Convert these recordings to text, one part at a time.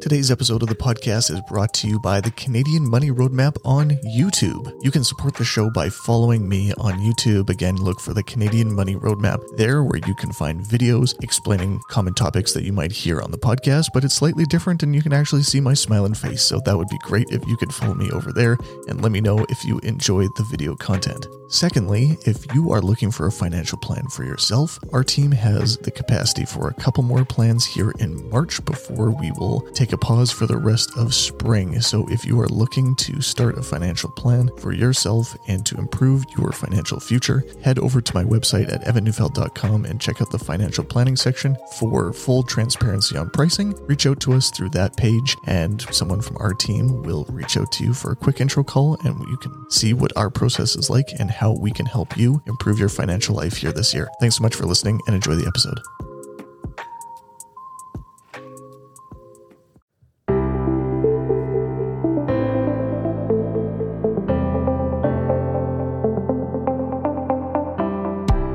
Today's episode of the podcast is brought to you by the Canadian Money Roadmap on YouTube. You can support the show by following me on YouTube. Again, look for the Canadian Money Roadmap there, where you can find videos explaining common topics that you might hear on the podcast, but it's slightly different and you can actually see my smiling face. So that would be great if you could follow me over there and let me know if you enjoyed the video content. Secondly, if you are looking for a financial plan for yourself, our team has the capacity for a couple more plans here in March before we will take a pause for the rest of spring. So if you are looking to start a financial plan for yourself and to improve your financial future, head over to my website at evanneufeld.com and check out the financial planning section for full transparency on pricing. Reach out to us through that page and someone from our team will reach out to you for a quick intro call and you can see what our process is like and how we can help you improve your financial life here this year. Thanks so much for listening and enjoy the episode.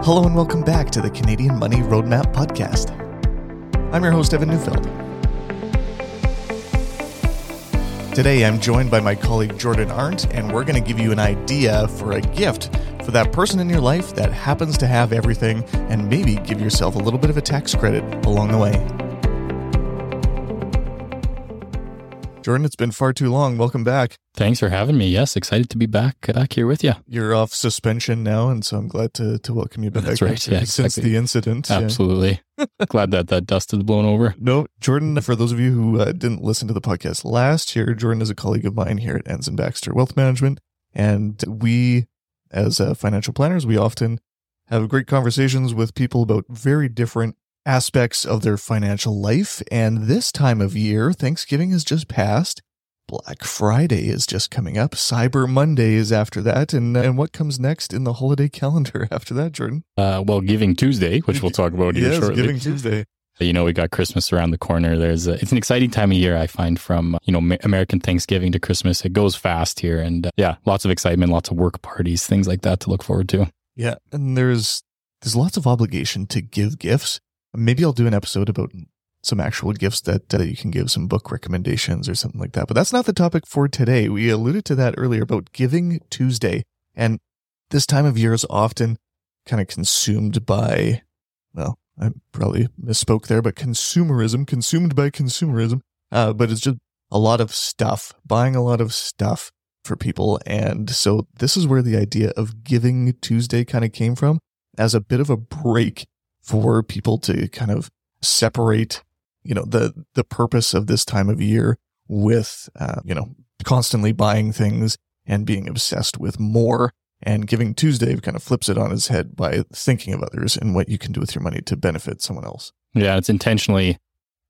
Hello and welcome back to the Canadian Money Roadmap Podcast. I'm your host, Evan Neufeld. Today I'm joined by my colleague Jordan Arndt, and we're going to give you an idea for a gift for that person in your life that happens to have everything and maybe give yourself a little bit of a tax credit along the way. Jordan, it's been far too long. Welcome back. Thanks for having me. Yes, excited to be back back here with you. You're off suspension now, and so I'm glad to, to welcome you back. That's right. Yeah, since exactly. the incident. Yeah. Absolutely. glad that that dust is blown over. No, Jordan, for those of you who uh, didn't listen to the podcast last year, Jordan is a colleague of mine here at Ensign Baxter Wealth Management. And we, as uh, financial planners, we often have great conversations with people about very different aspects of their financial life. And this time of year, Thanksgiving has just passed. Black Friday is just coming up. Cyber Monday is after that. And, and what comes next in the holiday calendar after that, Jordan? Uh, well, Giving Tuesday, which we'll talk about here yes, shortly. Giving Tuesday. You know, we got Christmas around the corner. There's a, it's an exciting time of year. I find from you know American Thanksgiving to Christmas, it goes fast here, and uh, yeah, lots of excitement, lots of work parties, things like that to look forward to. Yeah, and there's there's lots of obligation to give gifts. Maybe I'll do an episode about some actual gifts that, you can give some book recommendations or something like that. But that's not the topic for today. We alluded to that earlier about Giving Tuesday. And this time of year is often kind of consumed by, well, I probably misspoke there, but consumerism, consumed by consumerism. Uh, but it's just a lot of stuff, buying a lot of stuff for people. And so this is where the idea of Giving Tuesday kind of came from as a bit of a break for people to kind of separate, you know, the, the purpose of this time of year with, uh, you know, constantly buying things and being obsessed with more. And Giving Tuesday kind of flips it on its head by thinking of others and what you can do with your money to benefit someone else. Yeah, it's intentionally,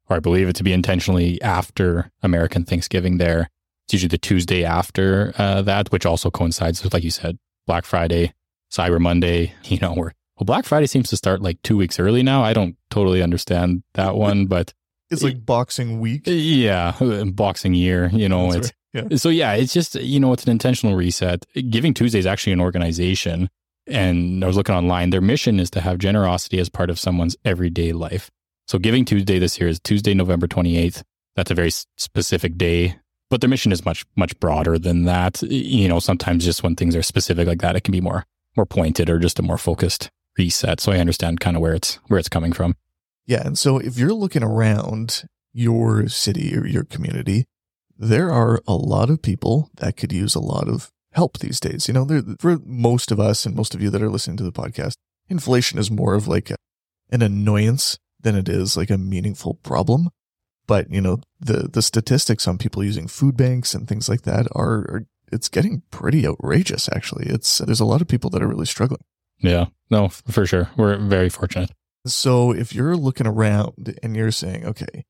or I believe it to be intentionally after American Thanksgiving. There, it's usually the Tuesday after uh, that, which also coincides with, like you said, Black Friday, Cyber Monday. You know, where well, Black Friday seems to start like two weeks early now. I don't totally understand that one, but It's like Boxing Week. yeah, uh, Boxing Year. You know, That's it's right. Yeah. so yeah, it's just you know, it's an intentional reset. Giving Tuesday is actually an organization, and I was looking online. Their mission is to have generosity as part of someone's everyday life. So Giving Tuesday this year is Tuesday, November twenty eighth. That's a very specific day, but their mission is much much broader than that. You know, sometimes just when things are specific like that, it can be more more pointed or just a more focused reset. So I understand kind of where it's where it's coming from. Yeah. And so if you're looking around your city or your community, there are a lot of people that could use a lot of help these days. You know, for most of us and most of you that are listening to the podcast, inflation is more of like a, an annoyance than it is like a meaningful problem. But, you know, the, the statistics on people using food banks and things like that are, are it's getting pretty outrageous, actually. It's, there's a lot of people that are really struggling. Yeah, no, for sure. We're very fortunate. So if you're looking around and you're saying, okay,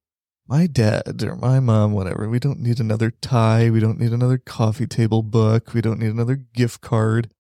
my dad or my mom, whatever, we don't need another tie. We don't need another coffee table book. We don't need another gift card.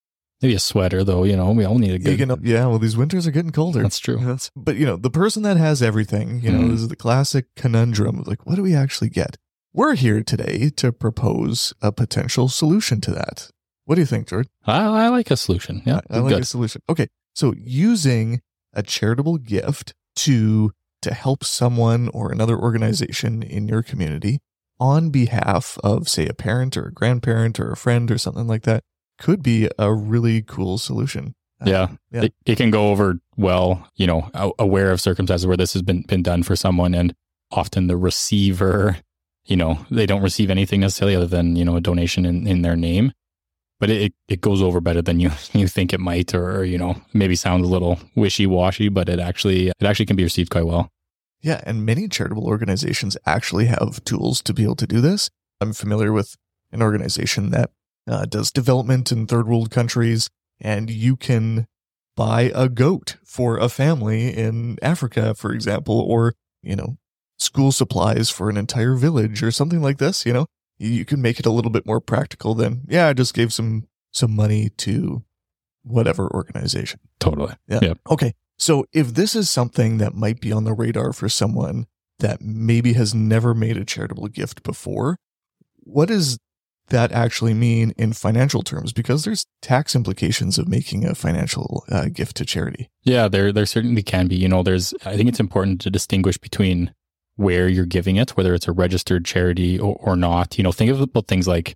Maybe a sweater, though. You know, we all need a good. can- yeah, well, these winters are getting colder. That's true. That's- but, you know, the person that has everything, you know, Mhm. this is the classic conundrum of like, what do we actually get? We're here today to propose a potential solution to that. What do you think, Jordan? I, I like a solution. Yeah, I like good. a solution. Okay. So using a charitable gift to to help someone or another organization in your community on behalf of, say, a parent or a grandparent or a friend or something like that could be a really cool solution. Uh, yeah. yeah. It, it, can go over well, you know, aware of circumstances where this has been, been done for someone and often the receiver, you know, they don't receive anything necessarily other than, you know, a donation in, in their name. But it, it goes over better than you you think it might, or you know, maybe sounds a little wishy washy, but it actually it actually can be received quite well. Yeah, and many charitable organizations actually have tools to be able to do this. I'm familiar with an organization that uh, does development in third world countries, and you can buy a goat for a family in Africa, for example, or, you know, school supplies for an entire village or something like this, you know? You can make it a little bit more practical than, yeah, I just gave some some money to whatever organization. Totally. Yeah. Yep. Okay. So if this is something that might be on the radar for someone that maybe has never made a charitable gift before, what does that actually mean in financial terms? Because there's tax implications of making a financial uh, gift to charity. Yeah, there there certainly can be. You know, there's I think it's important to distinguish between where you're giving it, whether it's a registered charity or, or not. You know, think about things like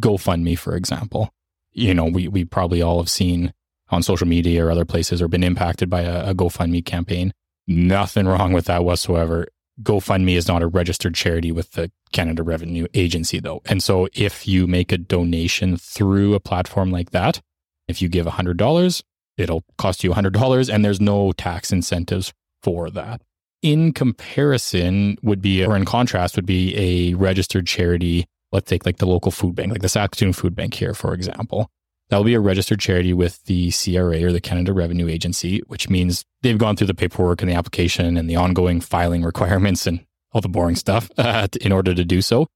GoFundMe, for example. You know, we we probably all have seen on social media or other places or been impacted by a, a GoFundMe campaign. Nothing wrong with that whatsoever. GoFundMe is not a registered charity with the Canada Revenue Agency, though. And so if you make a donation through a platform like that, if you give $100, it'll cost you $100 and there's no tax incentives for that. In comparison, would be, or in contrast, would be a registered charity. Let's take like the local food bank, like the Saskatoon Food Bank here, for example. That will be a registered charity with the CRA or the Canada Revenue Agency, which means they've gone through the paperwork and the application and the ongoing filing requirements and all the boring stuff uh, in order to do so.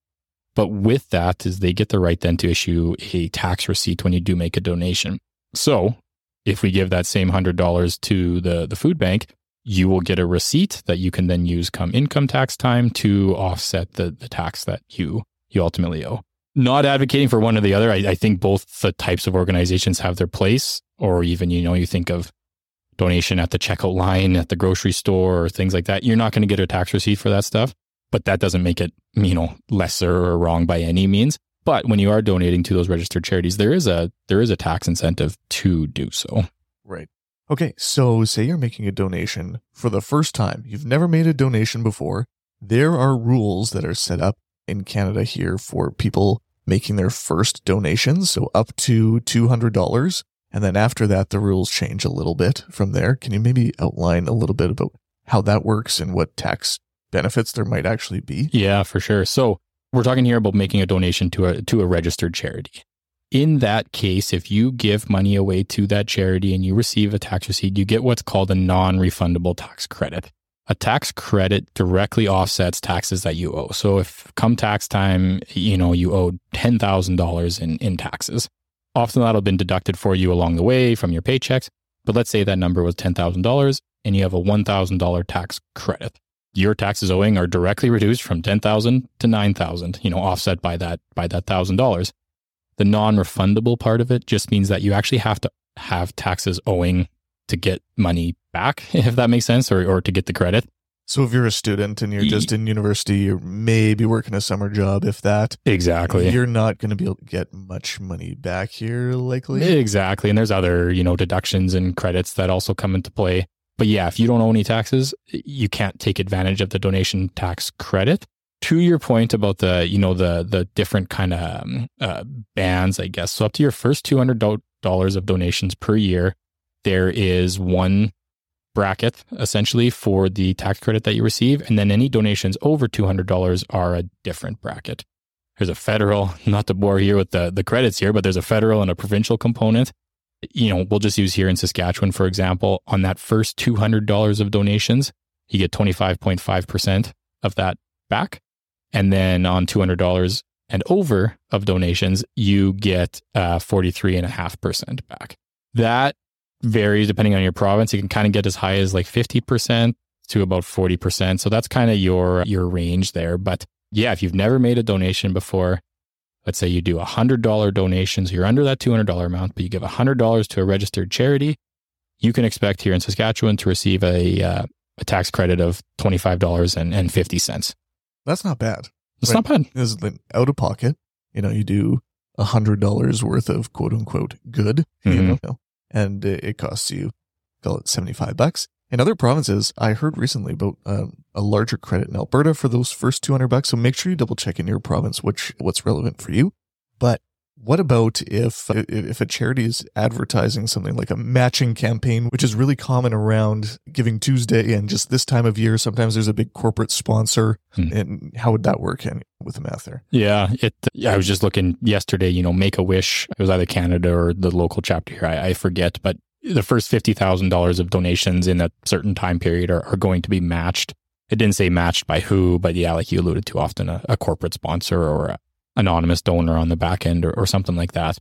But with that is they get the right then to issue a tax receipt when you do make a donation. So if we give that same hundred dollars to the, the food bank, you will get a receipt that you can then use come income tax time to offset the, the tax that you you ultimately owe not advocating for one or the other. I, I, think both the types of organizations have their place, or even, you know, you think of donation at the checkout line at the grocery store or things like that. You're not going to get a tax receipt for that stuff, but that doesn't make it, you know, lesser or wrong by any means. But when you are donating to those registered charities, there is a there is a tax incentive to do so. Right. Okay, so say you're making a donation for the first time. You've never made a donation before. There are rules that are set up in Canada here for people making their first donations, so up to $200. And then after that, the rules change a little bit from there. Can you maybe outline a little bit about how that works and what tax benefits there might actually be? Yeah, for sure. So we're talking here about making a donation to a to a registered charity. In that case, if you give money away to that charity and you receive a tax receipt, you get what's called a non-refundable tax credit a tax credit directly offsets taxes that you owe. So if come tax time, you know, you owe $10,000 in, in taxes, often that'll have been deducted for you along the way from your paychecks. But let's say that number was $10,000 and you have a $1,000 tax credit. Your taxes owing are directly reduced from 10,000 to 9,000, you know, offset by that by that $1,000. The non-refundable part of it just means that you actually have to have taxes owing to get money back, if that makes sense, or, or to get the credit. So if you're a student and you're just in university, you're maybe working a summer job, if that. Exactly. You're not going to be able to get much money back here, likely. Exactly. And there's other, you know, deductions and credits that also come into play. But yeah, if you don't owe any taxes, you can't take advantage of the donation tax credit. To your point about the, you know, the the different kind of um, uh, bands, I guess. So up to your first two hundred dollars of donations per year, there is one bracket essentially for the tax credit that you receive. And then any donations over $200 are a different bracket. There's a federal, not to bore here with the, the credits here, but there's a federal and a provincial component. You know, we'll just use here in Saskatchewan, for example, on that first $200 of donations, you get 25.5% of that back. And then on $200 and over of donations, you get uh, 43.5% back. That varies depending on your province. You can kind of get as high as like 50% to about 40%. So that's kind of your your range there. But yeah, if you've never made a donation before, let's say you do a $100 donation, so you're under that $200 amount, but you give $100 to a registered charity, you can expect here in Saskatchewan to receive a uh, a tax credit of $25.50. That's not bad. It's Right. not bad. Is like out of pocket. You know, you do a hundred dollars worth of quote unquote good, you Mhm. know, and it it costs you call it seventy five bucks. In other provinces, I heard recently about um, a larger credit in Alberta for those first two hundred bucks. So make sure you double check in your province which what's relevant for you. But what about if if a charity is advertising something like a matching campaign, which is really common around Giving Tuesday and just this time of year? Sometimes there's a big corporate sponsor, Hmm. and how would that work in, with the math there? Yeah, it. I was just looking yesterday. You know, Make a Wish. It was either Canada or the local chapter here. I, I forget, but the first fifty thousand dollars of donations in a certain time period are, are going to be matched. It didn't say matched by who, but yeah, like you alluded to, often a, a corporate sponsor or a anonymous donor on the back end or, or something like that.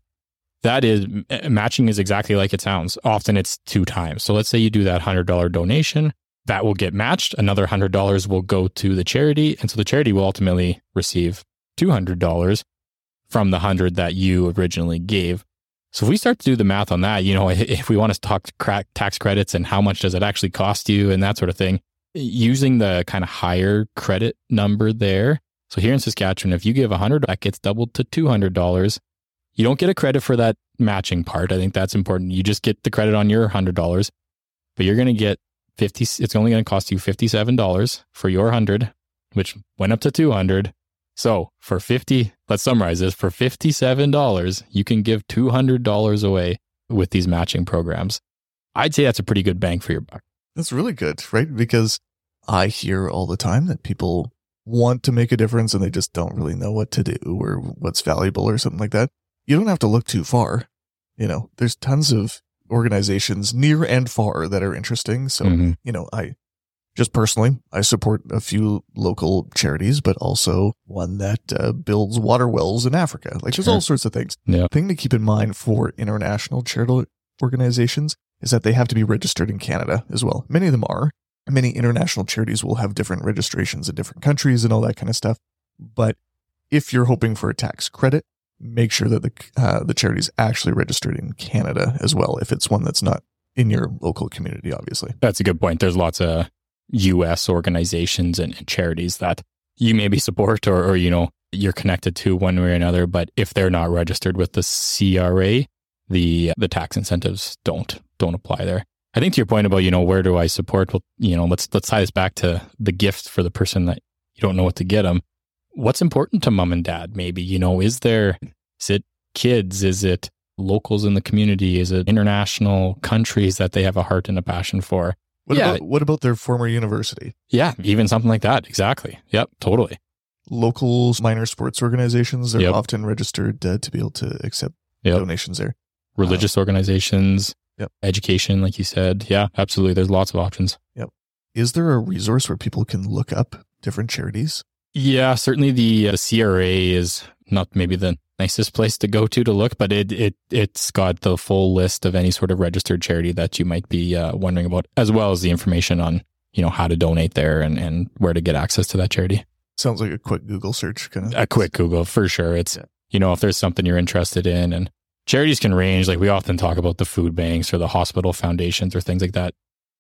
That is eh, matching is exactly like it sounds. Often it's two times. So let's say you do that hundred dollar donation, that will get matched. Another hundred dollars will go to the charity, and so the charity will ultimately receive two hundred dollars from the hundred that you originally gave. So if we start to do the math on that, you know, if we want to talk tax credits and how much does it actually cost you and that sort of thing, using the kind of higher credit number there. So here in Saskatchewan, if you give a hundred, that gets doubled to two hundred dollars. You don't get a credit for that matching part. I think that's important. You just get the credit on your hundred dollars, but you're going to get fifty. It's only going to cost you fifty-seven dollars for your hundred, which went up to two hundred. So for 50, let's summarize this. For $57, you can give $200 away with these matching programs. I'd say that's a pretty good bang for your buck. That's really good, right? Because I hear all the time that people want to make a difference and they just don't really know what to do or what's valuable or something like that. You don't have to look too far. You know, there's tons of organizations near and far that are interesting. So, Mhm. you know, I just personally, I support a few local charities, but also one that uh, builds water wells in Africa. Like there's all sorts of things. Yeah. Thing to keep in mind for international charitable organizations is that they have to be registered in Canada as well. Many of them are. Many international charities will have different registrations in different countries and all that kind of stuff. But if you're hoping for a tax credit, make sure that the uh, the charity is actually registered in Canada as well. If it's one that's not in your local community, obviously. That's a good point. There's lots of US organizations and, and charities that you maybe support or, or, you know, you're connected to one way or another. But if they're not registered with the CRA, the the tax incentives don't don't apply there. I think to your point about, you know, where do I support? Well, you know, let's let's tie this back to the gift for the person that you don't know what to get them. What's important to mom and dad? Maybe, you know, is there is it kids? Is it locals in the community? Is it international countries that they have a heart and a passion for? What Yeah. about what about their former university? Yeah, even something like that. Exactly. Yep, totally. Local minor sports organizations are Yep. often registered uh, to be able to accept Yep. donations there. Religious organizations, Yep. education, like you said. Yeah, absolutely. There's lots of options. Yep. Is there a resource where people can look up different charities? Yeah, certainly the uh, CRA is not maybe the nicest place to go to to look, but it it it's got the full list of any sort of registered charity that you might be uh, wondering about, as well as the information on you know how to donate there and and where to get access to that charity. Sounds like a quick Google search kind of. a quick Google for sure. It's, Yeah. you know, if there's something you're interested in and charities can range, like we often talk about the food banks or the hospital foundations or things like that.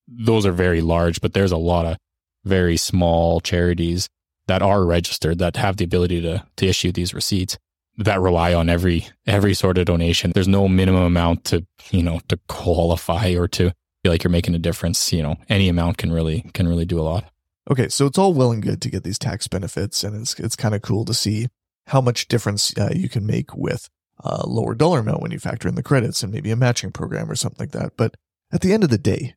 Those are very large, but there's a lot of very small charities that are registered that have the ability to, to issue these receipts that rely on every, every sort of donation. There's no minimum amount to, you know, to qualify or to feel like you're making a difference. You know, any amount can really, can really do a lot. Okay, so it's all well and good to get these tax benefits, and it's it's kind of cool to see how much difference uh, you can make with a lower dollar amount when you factor in the credits and maybe a matching program or something like that. But at the end of the day,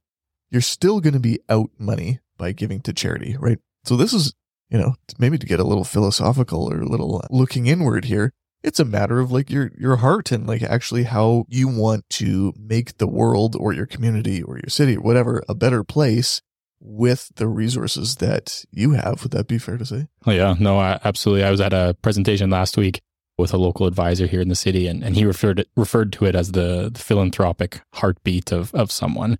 you're still going to be out money by giving to charity, right? So this is, you know, maybe to get a little philosophical or a little uh, looking inward here. It's a matter of like your your heart and like actually how you want to make the world or your community or your city or whatever a better place with the resources that you have. Would that be fair to say? Oh, yeah, no, I, absolutely. I was at a presentation last week with a local advisor here in the city, and, and he referred referred to it as the, the philanthropic heartbeat of of someone.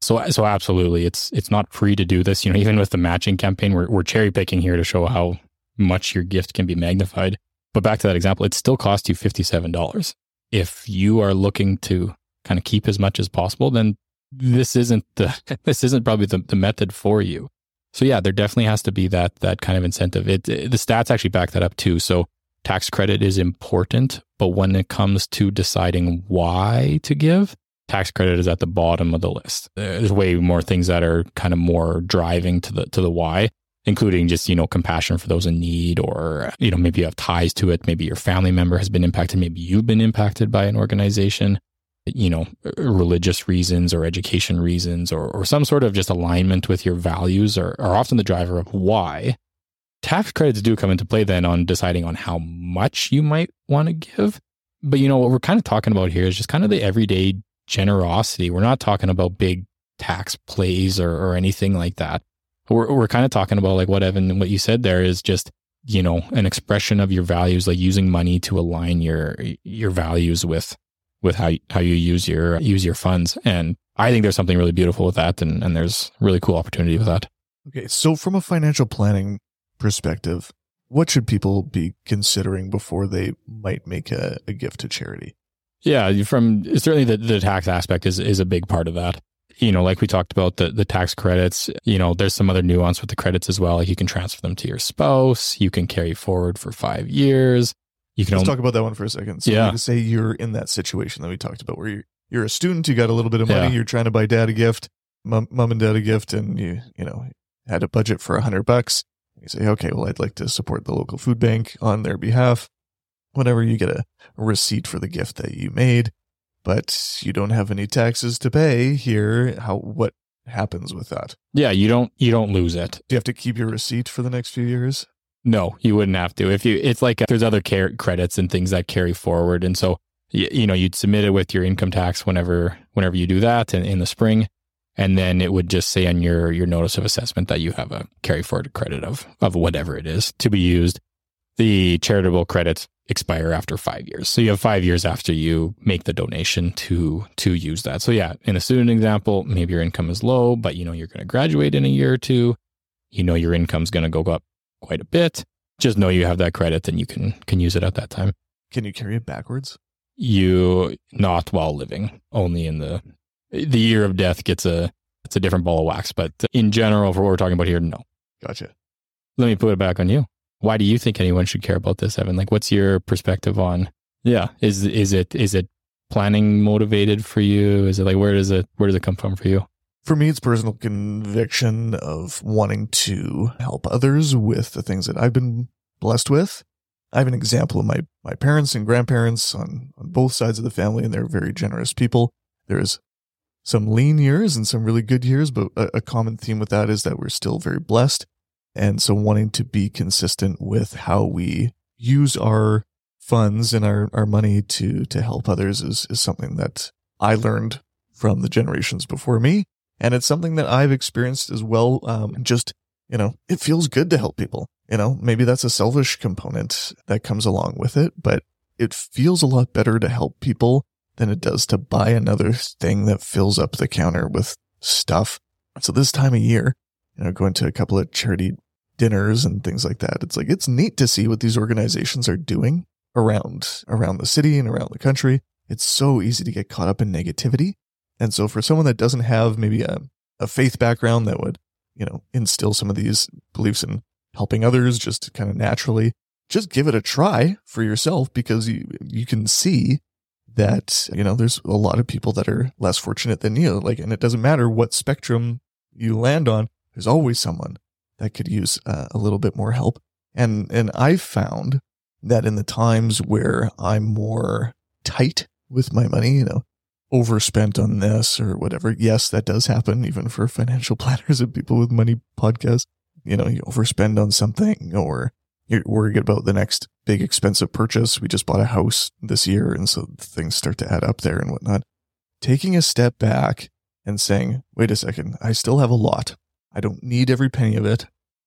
So so absolutely, it's it's not free to do this. You know, even with the matching campaign, we're we're cherry picking here to show how much your gift can be magnified. But back to that example, it still costs you fifty seven dollars. If you are looking to kind of keep as much as possible, then this isn't the this isn't probably the, the method for you. So yeah, there definitely has to be that that kind of incentive. It, it the stats actually back that up too. So tax credit is important, but when it comes to deciding why to give, tax credit is at the bottom of the list. There's way more things that are kind of more driving to the to the why, including just, you know, compassion for those in need or, you know, maybe you have ties to it, maybe your family member has been impacted, maybe you've been impacted by an organization, you know, religious reasons or education reasons or or some sort of just alignment with your values are, are often the driver of why. Tax credits do come into play then on deciding on how much you might want to give. But you know what we're kind of talking about here is just kind of the everyday generosity. We're not talking about big tax plays or, or anything like that. We're, we're kind of talking about like what Evan, what you said there is just, you know, an expression of your values, like using money to align your, your values with, with how, how you use your, use your funds. And I think there's something really beautiful with that. And, and there's really cool opportunity with that. Okay. So from a financial planning perspective, what should people be considering before they might make a, a gift to charity? Yeah, from certainly the, the tax aspect is is a big part of that. You know, like we talked about the the tax credits, you know, there's some other nuance with the credits as well. Like you can transfer them to your spouse, you can carry forward for five years. You can Let's only, talk about that one for a second. So Yeah. say you're in that situation that we talked about where you're you're a student, you got a little bit of money, Yeah. you're trying to buy dad a gift, mom, mom and dad a gift, and you you know had a budget for a hundred bucks. You say, okay, well, I'd like to support the local food bank on their behalf. Whenever you get a receipt for the gift that you made, but you don't have any taxes to pay here, how what happens with that? yeah, you don't you don't lose it. Do you have to keep your receipt for the next few years? No, you wouldn't have to. If you, it's like uh, there's other car- credits and things that carry forward, and so you, you know you'd submit it with your income tax whenever whenever you do that in, in the spring, and then it would just say on your your notice of assessment that you have a carry forward credit of of whatever it is to be used. The charitable credits expire after five years, so you have five years after you make the donation to to use that. So yeah, in a student example, maybe your income is low, but you know you're going to graduate in a year or two. You know your income's going to go up quite a bit. Just know you have that credit and you can can use it at that time. Can you carry it backwards? You not while living, only in the the year of death gets a it's a different ball of wax. But in general, for what we're talking about here, no. Gotcha. Let me put it back on you. Why do you think anyone should care about this, Evan? Like, what's your perspective on? Yeah, is is it is it planning motivated for you? Is it like where does it where does it come from for you? For me, it's personal conviction of wanting to help others with the things that I've been blessed with. I have an example of my, my parents and grandparents on, on both sides of the family, and they're very generous people. There's some lean years and some really good years, but a, a common theme with that is that we're still very blessed. And so wanting to be consistent with how we use our funds and our, our money to, to help others is, is something that I learned from the generations before me. And it's something that I've experienced as well. Um, just, you know, it feels good to help people. You know, maybe that's a selfish component that comes along with it, but it feels a lot better to help people than it does to buy another thing that fills up the counter with stuff. So this time of year, you know, going to a couple of charity dinners and things like that, it's like, it's neat to see what these organizations are doing around, around the city and around the country. It's so easy to get caught up in negativity. And so for someone that doesn't have maybe a, a faith background that would, you know, instill some of these beliefs in helping others just kind of naturally, just give it a try for yourself because you, you can see that, you know, there's a lot of people that are less fortunate than you. Like, and it doesn't matter what spectrum you land on. There's always someone that could use uh, a little bit more help. And, and I've found that in the times where I'm more tight with my money, you know, overspent on this or whatever. Yes, that does happen even for financial planners and people with money podcasts. You know, you overspend on something or worried about the next big expensive purchase. We just bought a house this year. And so things start to add up there and whatnot. Taking a step back and saying, wait a second, I still have a lot. I don't need every penny of it.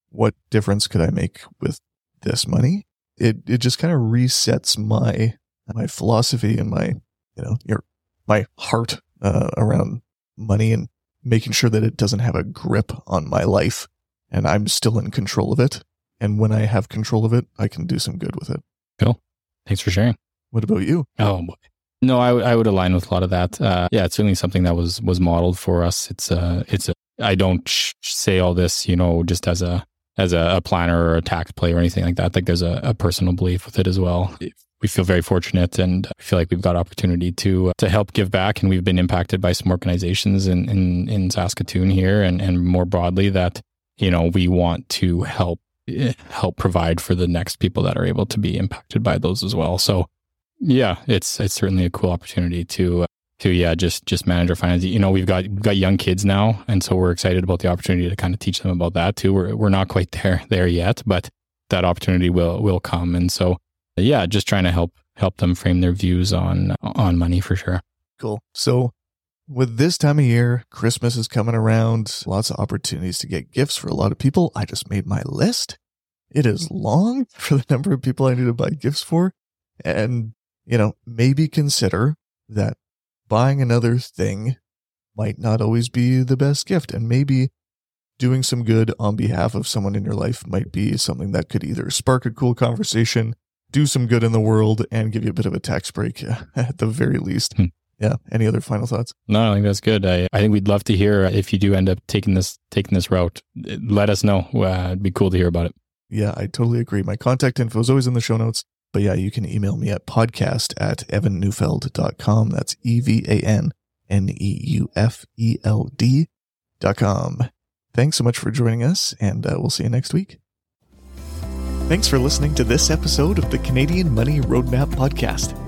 What difference could I make with this money? It, it just kind of resets my, my philosophy and my, you know, your, my heart, uh, around money and making sure that it doesn't have a grip on my life and I'm still in control of it. And when I have control of it, I can do some good with it. Cool. Thanks for sharing. What about you? Oh boy. No, I, I would align with a lot of that. Uh, yeah, it's certainly something that was was modeled for us. It's a it's a. I don't sh- say all this, you know, just as a as a, a, planner or a tax play or anything like that. Like there's a, a, personal belief with it as well. We feel very fortunate and I feel like we've got opportunity to uh, to help give back. And we've been impacted by some organizations in in, in Saskatoon here and and more broadly that you know we want to help Eh, help provide for the next people that are able to be impacted by those as well. So yeah, it's it's certainly a cool opportunity to to yeah just just manage our finances. You know, we've got we've got young kids now, and so we're excited about the opportunity to kind of teach them about that too. We're we're not quite there there yet, but that opportunity will will come. And so yeah, just trying to help help them frame their views on on money for sure. Cool. So with this time of year, Christmas is coming around, lots of opportunities to get gifts for a lot of people. I just made my list. It is long for the number of people I need to buy gifts for. And you know, maybe consider that buying another thing might not always be the best gift. And maybe doing some good on behalf of someone in your life might be something that could either spark a cool conversation, do some good in the world, and give you a bit of a tax break at the very least. Hmm. Yeah. Any other final thoughts? No, I think that's good. I, I think we'd love to hear if you do end up taking this taking this route. Let us know. Uh, it'd be cool to hear about it. Yeah, I totally agree. My contact info is always in the show notes. But yeah, you can email me at podcast at evanneufeld.com. That's E V A N N E U F E L D dot com. Thanks so much for joining us, and uh, we'll see you next week. Thanks for listening to this episode of the Canadian Money Roadmap Podcast.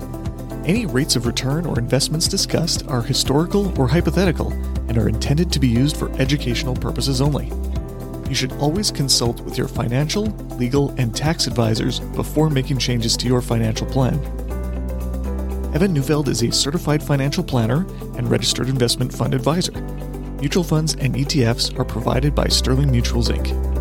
Any rates of return or investments discussed are historical or hypothetical and are intended to be used for educational purposes only you should always consult with your financial, legal, and tax advisors before making changes to your financial plan. Evan Neufeld is a certified financial planner and registered investment fund advisor. Mutual funds and ETFs are provided by Sterling Mutuals Inc.